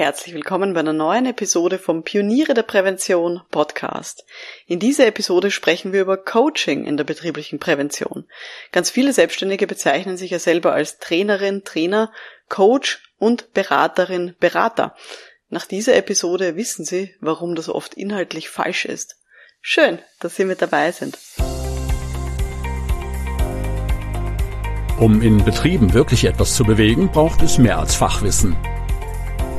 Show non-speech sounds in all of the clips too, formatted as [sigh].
Herzlich willkommen bei einer neuen Episode vom Pioniere der Prävention Podcast. In dieser Episode sprechen wir über Coaching in der betrieblichen Prävention. Ganz viele Selbstständige bezeichnen sich ja selber als Trainerin, Trainer, Coach und Beraterin, Berater. Nach dieser Episode wissen Sie, warum das oft inhaltlich falsch ist. Schön, dass Sie mit dabei sind. Um in Betrieben wirklich etwas zu bewegen, braucht es mehr als Fachwissen.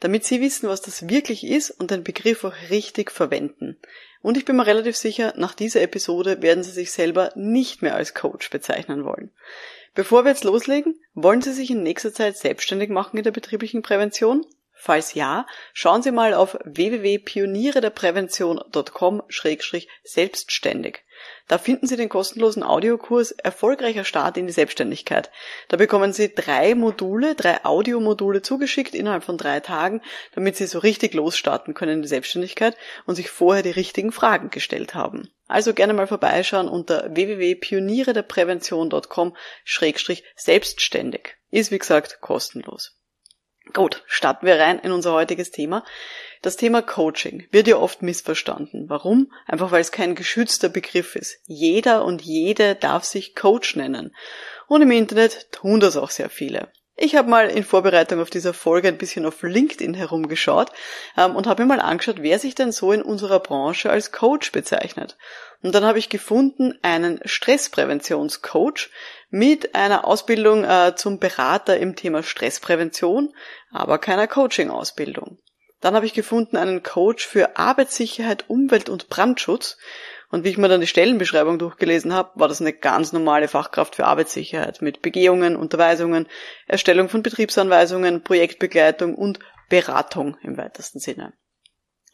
damit Sie wissen, was das wirklich ist und den Begriff auch richtig verwenden. Und ich bin mir relativ sicher, nach dieser Episode werden Sie sich selber nicht mehr als Coach bezeichnen wollen. Bevor wir jetzt loslegen, wollen Sie sich in nächster Zeit selbstständig machen in der betrieblichen Prävention? Falls ja, schauen Sie mal auf www.pionierederprävention.com-selbstständig. Da finden Sie den kostenlosen Audiokurs Erfolgreicher Start in die Selbstständigkeit. Da bekommen Sie drei Module, drei Audiomodule zugeschickt innerhalb von drei Tagen, damit Sie so richtig losstarten können in die Selbstständigkeit und sich vorher die richtigen Fragen gestellt haben. Also gerne mal vorbeischauen unter www.pionierederprävention.com-selbstständig. Ist wie gesagt kostenlos. Gut, starten wir rein in unser heutiges Thema. Das Thema Coaching wird ja oft missverstanden. Warum? Einfach weil es kein geschützter Begriff ist. Jeder und jede darf sich Coach nennen. Und im Internet tun das auch sehr viele. Ich habe mal in Vorbereitung auf dieser Folge ein bisschen auf LinkedIn herumgeschaut ähm, und habe mir mal angeschaut, wer sich denn so in unserer Branche als Coach bezeichnet. Und dann habe ich gefunden einen Stresspräventionscoach mit einer Ausbildung äh, zum Berater im Thema Stressprävention, aber keiner Coaching-Ausbildung. Dann habe ich gefunden einen Coach für Arbeitssicherheit, Umwelt und Brandschutz und wie ich mir dann die Stellenbeschreibung durchgelesen habe, war das eine ganz normale Fachkraft für Arbeitssicherheit mit Begehungen, Unterweisungen, Erstellung von Betriebsanweisungen, Projektbegleitung und Beratung im weitesten Sinne.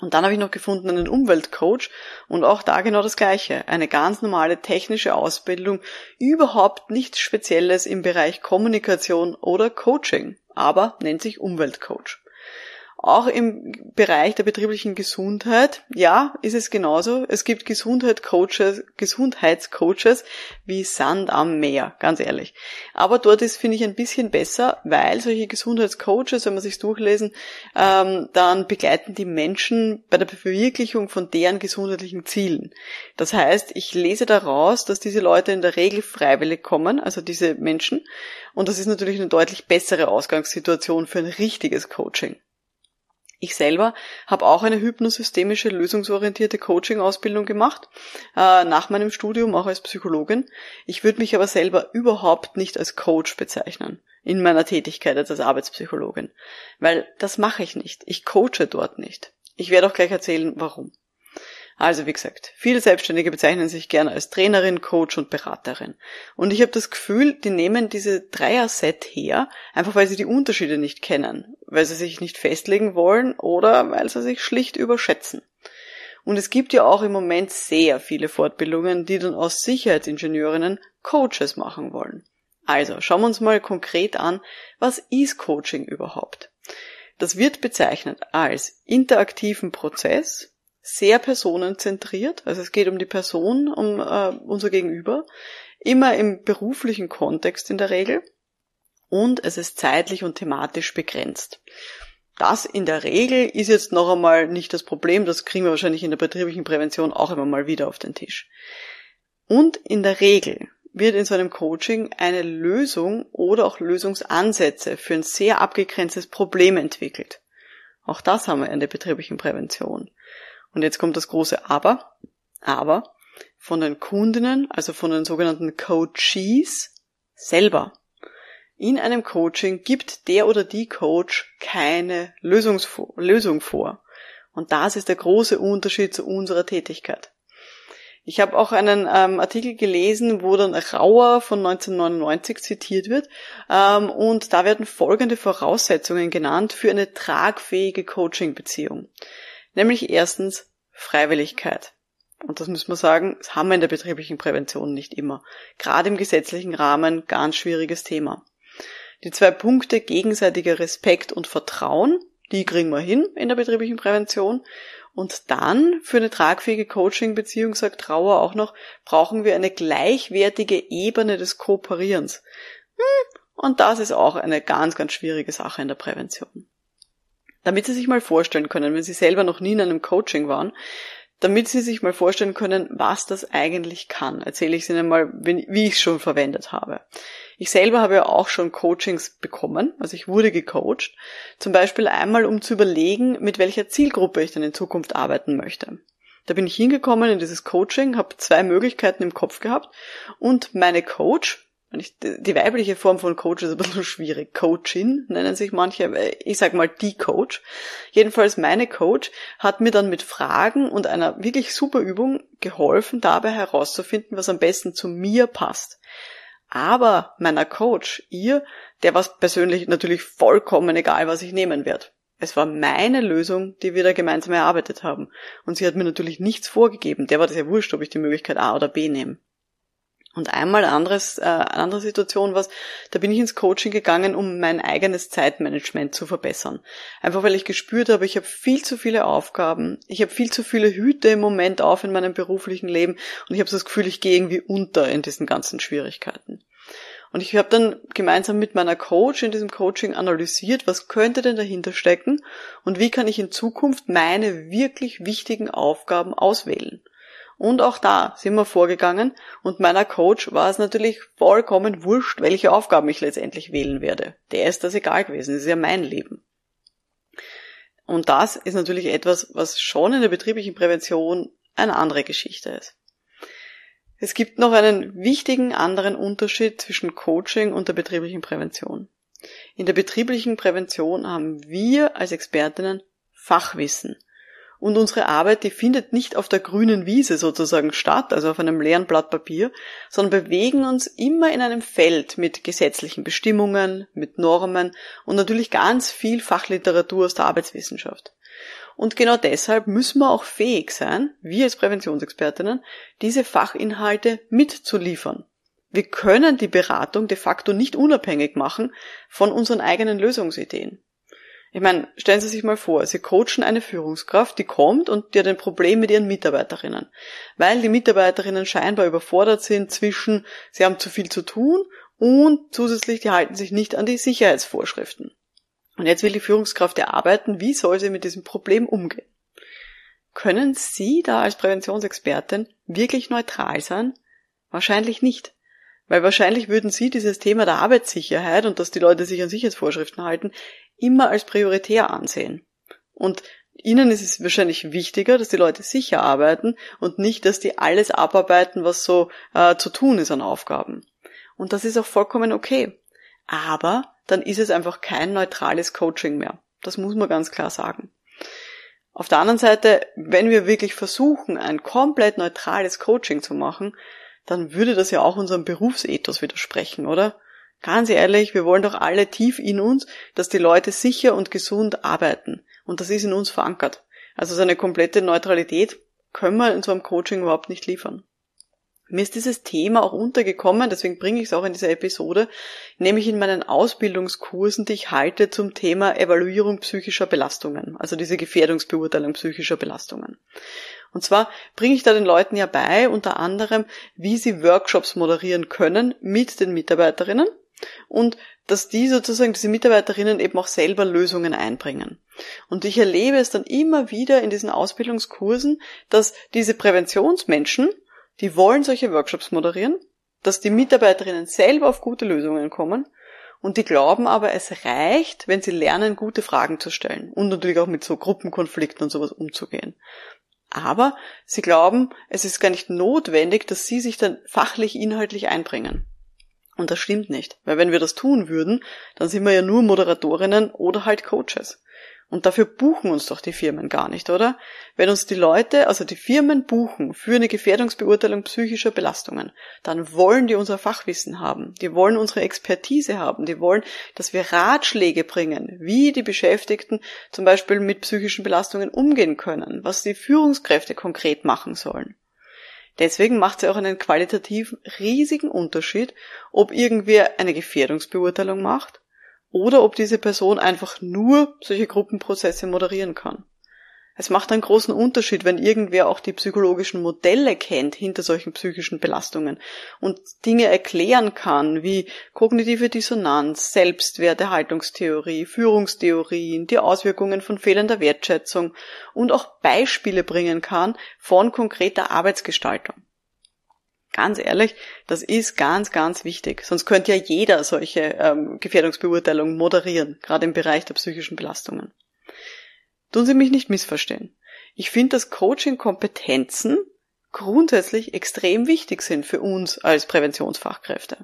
Und dann habe ich noch gefunden einen Umweltcoach und auch da genau das Gleiche. Eine ganz normale technische Ausbildung, überhaupt nichts Spezielles im Bereich Kommunikation oder Coaching, aber nennt sich Umweltcoach. Auch im Bereich der betrieblichen Gesundheit, ja, ist es genauso. Es gibt Gesundheitscoaches, Gesundheitscoaches wie Sand am Meer, ganz ehrlich. Aber dort ist, finde ich, ein bisschen besser, weil solche Gesundheitscoaches, wenn man sich durchlesen, ähm, dann begleiten die Menschen bei der Verwirklichung von deren gesundheitlichen Zielen. Das heißt, ich lese daraus, dass diese Leute in der Regel freiwillig kommen, also diese Menschen. Und das ist natürlich eine deutlich bessere Ausgangssituation für ein richtiges Coaching. Ich selber habe auch eine hypnosystemische, lösungsorientierte Coaching-Ausbildung gemacht, äh, nach meinem Studium auch als Psychologin. Ich würde mich aber selber überhaupt nicht als Coach bezeichnen in meiner Tätigkeit als Arbeitspsychologin, weil das mache ich nicht. Ich coache dort nicht. Ich werde auch gleich erzählen, warum. Also wie gesagt, viele Selbstständige bezeichnen sich gerne als Trainerin, Coach und Beraterin. Und ich habe das Gefühl, die nehmen diese Dreier-Set her, einfach weil sie die Unterschiede nicht kennen, weil sie sich nicht festlegen wollen oder weil sie sich schlicht überschätzen. Und es gibt ja auch im Moment sehr viele Fortbildungen, die dann aus Sicherheitsingenieurinnen Coaches machen wollen. Also schauen wir uns mal konkret an, was ist Coaching überhaupt? Das wird bezeichnet als interaktiven Prozess, sehr personenzentriert, also es geht um die Person, um äh, unser Gegenüber, immer im beruflichen Kontext in der Regel und es ist zeitlich und thematisch begrenzt. Das in der Regel ist jetzt noch einmal nicht das Problem, das kriegen wir wahrscheinlich in der betrieblichen Prävention auch immer mal wieder auf den Tisch. Und in der Regel wird in so einem Coaching eine Lösung oder auch Lösungsansätze für ein sehr abgegrenztes Problem entwickelt. Auch das haben wir in der betrieblichen Prävention. Und jetzt kommt das große Aber. Aber von den Kundinnen, also von den sogenannten Coaches selber. In einem Coaching gibt der oder die Coach keine Lösung vor. Und das ist der große Unterschied zu unserer Tätigkeit. Ich habe auch einen ähm, Artikel gelesen, wo dann Rauer von 1999 zitiert wird. Ähm, und da werden folgende Voraussetzungen genannt für eine tragfähige Coaching-Beziehung. Nämlich erstens Freiwilligkeit. Und das muss man sagen, das haben wir in der betrieblichen Prävention nicht immer. Gerade im gesetzlichen Rahmen ganz schwieriges Thema. Die zwei Punkte gegenseitiger Respekt und Vertrauen, die kriegen wir hin in der betrieblichen Prävention. Und dann für eine tragfähige Coaching-Beziehung, sagt Trauer auch noch, brauchen wir eine gleichwertige Ebene des Kooperierens. Hm, und das ist auch eine ganz, ganz schwierige Sache in der Prävention. Damit Sie sich mal vorstellen können, wenn Sie selber noch nie in einem Coaching waren, damit Sie sich mal vorstellen können, was das eigentlich kann, erzähle ich Ihnen mal, wie ich es schon verwendet habe. Ich selber habe ja auch schon Coachings bekommen, also ich wurde gecoacht, zum Beispiel einmal, um zu überlegen, mit welcher Zielgruppe ich dann in Zukunft arbeiten möchte. Da bin ich hingekommen in dieses Coaching, habe zwei Möglichkeiten im Kopf gehabt und meine Coach, die weibliche Form von Coach ist ein bisschen [laughs] schwierig. Coachin nennen sich manche, ich sag mal die Coach. Jedenfalls meine Coach hat mir dann mit Fragen und einer wirklich super Übung geholfen, dabei herauszufinden, was am besten zu mir passt. Aber meiner Coach, ihr, der war persönlich natürlich vollkommen egal, was ich nehmen werde. Es war meine Lösung, die wir da gemeinsam erarbeitet haben. Und sie hat mir natürlich nichts vorgegeben. Der war das ja wurscht, ob ich die Möglichkeit A oder B nehme. Und einmal anderes, äh, eine andere Situation was, da bin ich ins Coaching gegangen, um mein eigenes Zeitmanagement zu verbessern. Einfach weil ich gespürt habe, ich habe viel zu viele Aufgaben, ich habe viel zu viele Hüte im Moment auf in meinem beruflichen Leben und ich habe so das Gefühl, ich gehe irgendwie unter in diesen ganzen Schwierigkeiten. Und ich habe dann gemeinsam mit meiner Coach in diesem Coaching analysiert, was könnte denn dahinter stecken und wie kann ich in Zukunft meine wirklich wichtigen Aufgaben auswählen. Und auch da sind wir vorgegangen und meiner Coach war es natürlich vollkommen wurscht, welche Aufgaben ich letztendlich wählen werde. Der ist das egal gewesen, das ist ja mein Leben. Und das ist natürlich etwas, was schon in der betrieblichen Prävention eine andere Geschichte ist. Es gibt noch einen wichtigen anderen Unterschied zwischen Coaching und der betrieblichen Prävention. In der betrieblichen Prävention haben wir als Expertinnen Fachwissen und unsere Arbeit, die findet nicht auf der grünen Wiese sozusagen statt, also auf einem leeren Blatt Papier, sondern bewegen uns immer in einem Feld mit gesetzlichen Bestimmungen, mit Normen und natürlich ganz viel Fachliteratur aus der Arbeitswissenschaft. Und genau deshalb müssen wir auch fähig sein, wir als Präventionsexpertinnen, diese Fachinhalte mitzuliefern. Wir können die Beratung de facto nicht unabhängig machen von unseren eigenen Lösungsideen. Ich meine, stellen Sie sich mal vor, Sie coachen eine Führungskraft, die kommt und die hat ein Problem mit ihren Mitarbeiterinnen, weil die Mitarbeiterinnen scheinbar überfordert sind zwischen, sie haben zu viel zu tun und zusätzlich, die halten sich nicht an die Sicherheitsvorschriften. Und jetzt will die Führungskraft erarbeiten, wie soll sie mit diesem Problem umgehen. Können Sie da als Präventionsexpertin wirklich neutral sein? Wahrscheinlich nicht. Weil wahrscheinlich würden Sie dieses Thema der Arbeitssicherheit und dass die Leute sich an Sicherheitsvorschriften halten, immer als prioritär ansehen. Und Ihnen ist es wahrscheinlich wichtiger, dass die Leute sicher arbeiten und nicht, dass die alles abarbeiten, was so äh, zu tun ist an Aufgaben. Und das ist auch vollkommen okay. Aber dann ist es einfach kein neutrales Coaching mehr. Das muss man ganz klar sagen. Auf der anderen Seite, wenn wir wirklich versuchen, ein komplett neutrales Coaching zu machen, dann würde das ja auch unserem Berufsethos widersprechen, oder? Ganz ehrlich, wir wollen doch alle tief in uns, dass die Leute sicher und gesund arbeiten. Und das ist in uns verankert. Also so eine komplette Neutralität können wir in so einem Coaching überhaupt nicht liefern. Mir ist dieses Thema auch untergekommen, deswegen bringe ich es auch in dieser Episode, nämlich in meinen Ausbildungskursen, die ich halte zum Thema Evaluierung psychischer Belastungen, also diese Gefährdungsbeurteilung psychischer Belastungen. Und zwar bringe ich da den Leuten ja bei, unter anderem, wie sie Workshops moderieren können mit den Mitarbeiterinnen und dass die sozusagen, diese Mitarbeiterinnen eben auch selber Lösungen einbringen. Und ich erlebe es dann immer wieder in diesen Ausbildungskursen, dass diese Präventionsmenschen, die wollen solche Workshops moderieren, dass die Mitarbeiterinnen selber auf gute Lösungen kommen und die glauben aber, es reicht, wenn sie lernen, gute Fragen zu stellen und natürlich auch mit so Gruppenkonflikten und sowas umzugehen. Aber sie glauben, es ist gar nicht notwendig, dass sie sich dann fachlich inhaltlich einbringen. Und das stimmt nicht, weil wenn wir das tun würden, dann sind wir ja nur Moderatorinnen oder halt Coaches. Und dafür buchen uns doch die Firmen gar nicht, oder? Wenn uns die Leute, also die Firmen buchen für eine Gefährdungsbeurteilung psychischer Belastungen, dann wollen die unser Fachwissen haben. Die wollen unsere Expertise haben. Die wollen, dass wir Ratschläge bringen, wie die Beschäftigten zum Beispiel mit psychischen Belastungen umgehen können, was die Führungskräfte konkret machen sollen. Deswegen macht es ja auch einen qualitativ riesigen Unterschied, ob irgendwer eine Gefährdungsbeurteilung macht oder ob diese Person einfach nur solche Gruppenprozesse moderieren kann. Es macht einen großen Unterschied, wenn irgendwer auch die psychologischen Modelle kennt hinter solchen psychischen Belastungen und Dinge erklären kann, wie kognitive Dissonanz, Selbstwert, Haltungstheorie, Führungstheorien, die Auswirkungen von fehlender Wertschätzung und auch Beispiele bringen kann von konkreter Arbeitsgestaltung. Ganz ehrlich, das ist ganz, ganz wichtig. Sonst könnte ja jeder solche ähm, Gefährdungsbeurteilungen moderieren, gerade im Bereich der psychischen Belastungen. Tun Sie mich nicht missverstehen. Ich finde, dass Coaching-Kompetenzen grundsätzlich extrem wichtig sind für uns als Präventionsfachkräfte.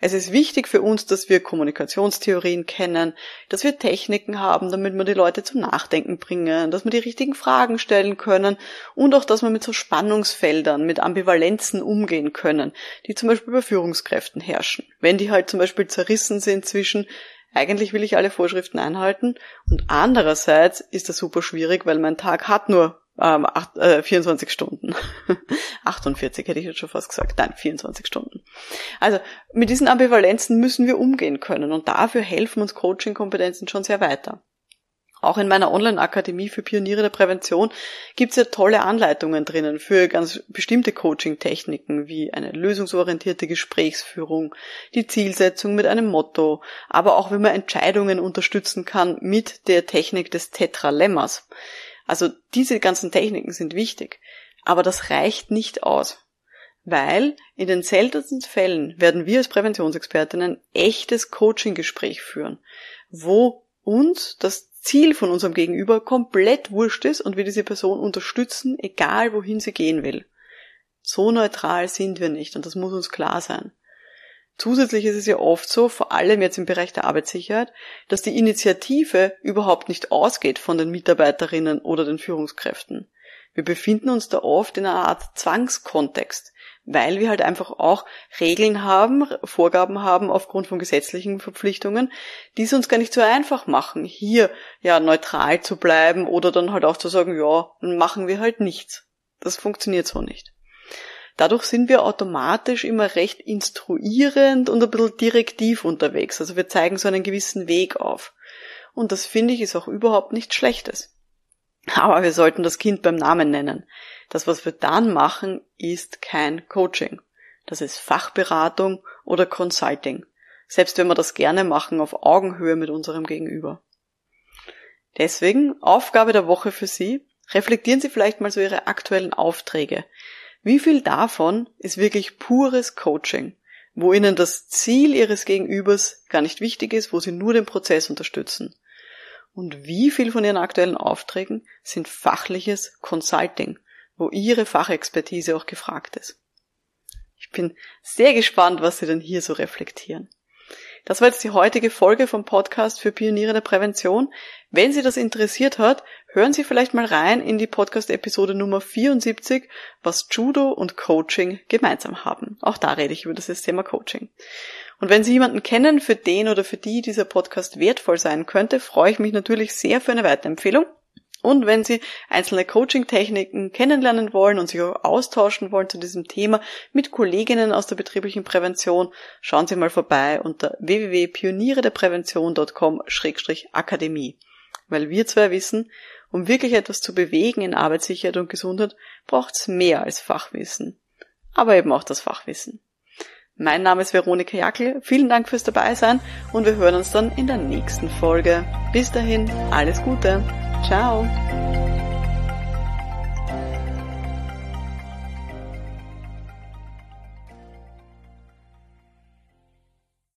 Es ist wichtig für uns, dass wir Kommunikationstheorien kennen, dass wir Techniken haben, damit wir die Leute zum Nachdenken bringen, dass wir die richtigen Fragen stellen können und auch, dass wir mit so Spannungsfeldern, mit Ambivalenzen umgehen können, die zum Beispiel bei Führungskräften herrschen. Wenn die halt zum Beispiel zerrissen sind zwischen eigentlich will ich alle Vorschriften einhalten und andererseits ist das super schwierig, weil mein Tag hat nur ähm, acht, äh, 24 Stunden. [laughs] 48 hätte ich jetzt schon fast gesagt. Nein, 24 Stunden. Also mit diesen Ambivalenzen müssen wir umgehen können und dafür helfen uns Coaching-Kompetenzen schon sehr weiter. Auch in meiner Online-Akademie für Pioniere der Prävention gibt's ja tolle Anleitungen drinnen für ganz bestimmte Coaching-Techniken wie eine lösungsorientierte Gesprächsführung, die Zielsetzung mit einem Motto, aber auch wie man Entscheidungen unterstützen kann mit der Technik des Tetralemmas. Also diese ganzen Techniken sind wichtig, aber das reicht nicht aus. Weil in den seltensten Fällen werden wir als Präventionsexpertinnen ein echtes Coaching-Gespräch führen, wo uns das Ziel von unserem Gegenüber komplett wurscht ist und wir diese Person unterstützen, egal wohin sie gehen will. So neutral sind wir nicht und das muss uns klar sein. Zusätzlich ist es ja oft so, vor allem jetzt im Bereich der Arbeitssicherheit, dass die Initiative überhaupt nicht ausgeht von den Mitarbeiterinnen oder den Führungskräften. Wir befinden uns da oft in einer Art Zwangskontext weil wir halt einfach auch Regeln haben, Vorgaben haben aufgrund von gesetzlichen Verpflichtungen, die es uns gar nicht so einfach machen, hier ja neutral zu bleiben oder dann halt auch zu sagen, ja, dann machen wir halt nichts. Das funktioniert so nicht. Dadurch sind wir automatisch immer recht instruierend und ein bisschen direktiv unterwegs. Also wir zeigen so einen gewissen Weg auf. Und das finde ich ist auch überhaupt nichts Schlechtes. Aber wir sollten das Kind beim Namen nennen. Das, was wir dann machen, ist kein Coaching. Das ist Fachberatung oder Consulting. Selbst wenn wir das gerne machen auf Augenhöhe mit unserem Gegenüber. Deswegen Aufgabe der Woche für Sie. Reflektieren Sie vielleicht mal so Ihre aktuellen Aufträge. Wie viel davon ist wirklich pures Coaching, wo Ihnen das Ziel Ihres Gegenübers gar nicht wichtig ist, wo Sie nur den Prozess unterstützen? Und wie viel von Ihren aktuellen Aufträgen sind fachliches Consulting, wo Ihre Fachexpertise auch gefragt ist? Ich bin sehr gespannt, was Sie denn hier so reflektieren. Das war jetzt die heutige Folge vom Podcast für Pioniere der Prävention. Wenn Sie das interessiert hat, hören Sie vielleicht mal rein in die Podcast-Episode Nummer 74, was Judo und Coaching gemeinsam haben. Auch da rede ich über das Thema Coaching. Und wenn Sie jemanden kennen, für den oder für die dieser Podcast wertvoll sein könnte, freue ich mich natürlich sehr für eine Weiterempfehlung. Und wenn Sie einzelne Coaching-Techniken kennenlernen wollen und sich auch austauschen wollen zu diesem Thema mit Kolleginnen aus der betrieblichen Prävention, schauen Sie mal vorbei unter www.pionierederprävention.com-akademie. Weil wir zwei wissen, um wirklich etwas zu bewegen in Arbeitssicherheit und Gesundheit, braucht es mehr als Fachwissen. Aber eben auch das Fachwissen. Mein Name ist Veronika Jackel. Vielen Dank fürs Dabeisein und wir hören uns dann in der nächsten Folge. Bis dahin, alles Gute. Tchau!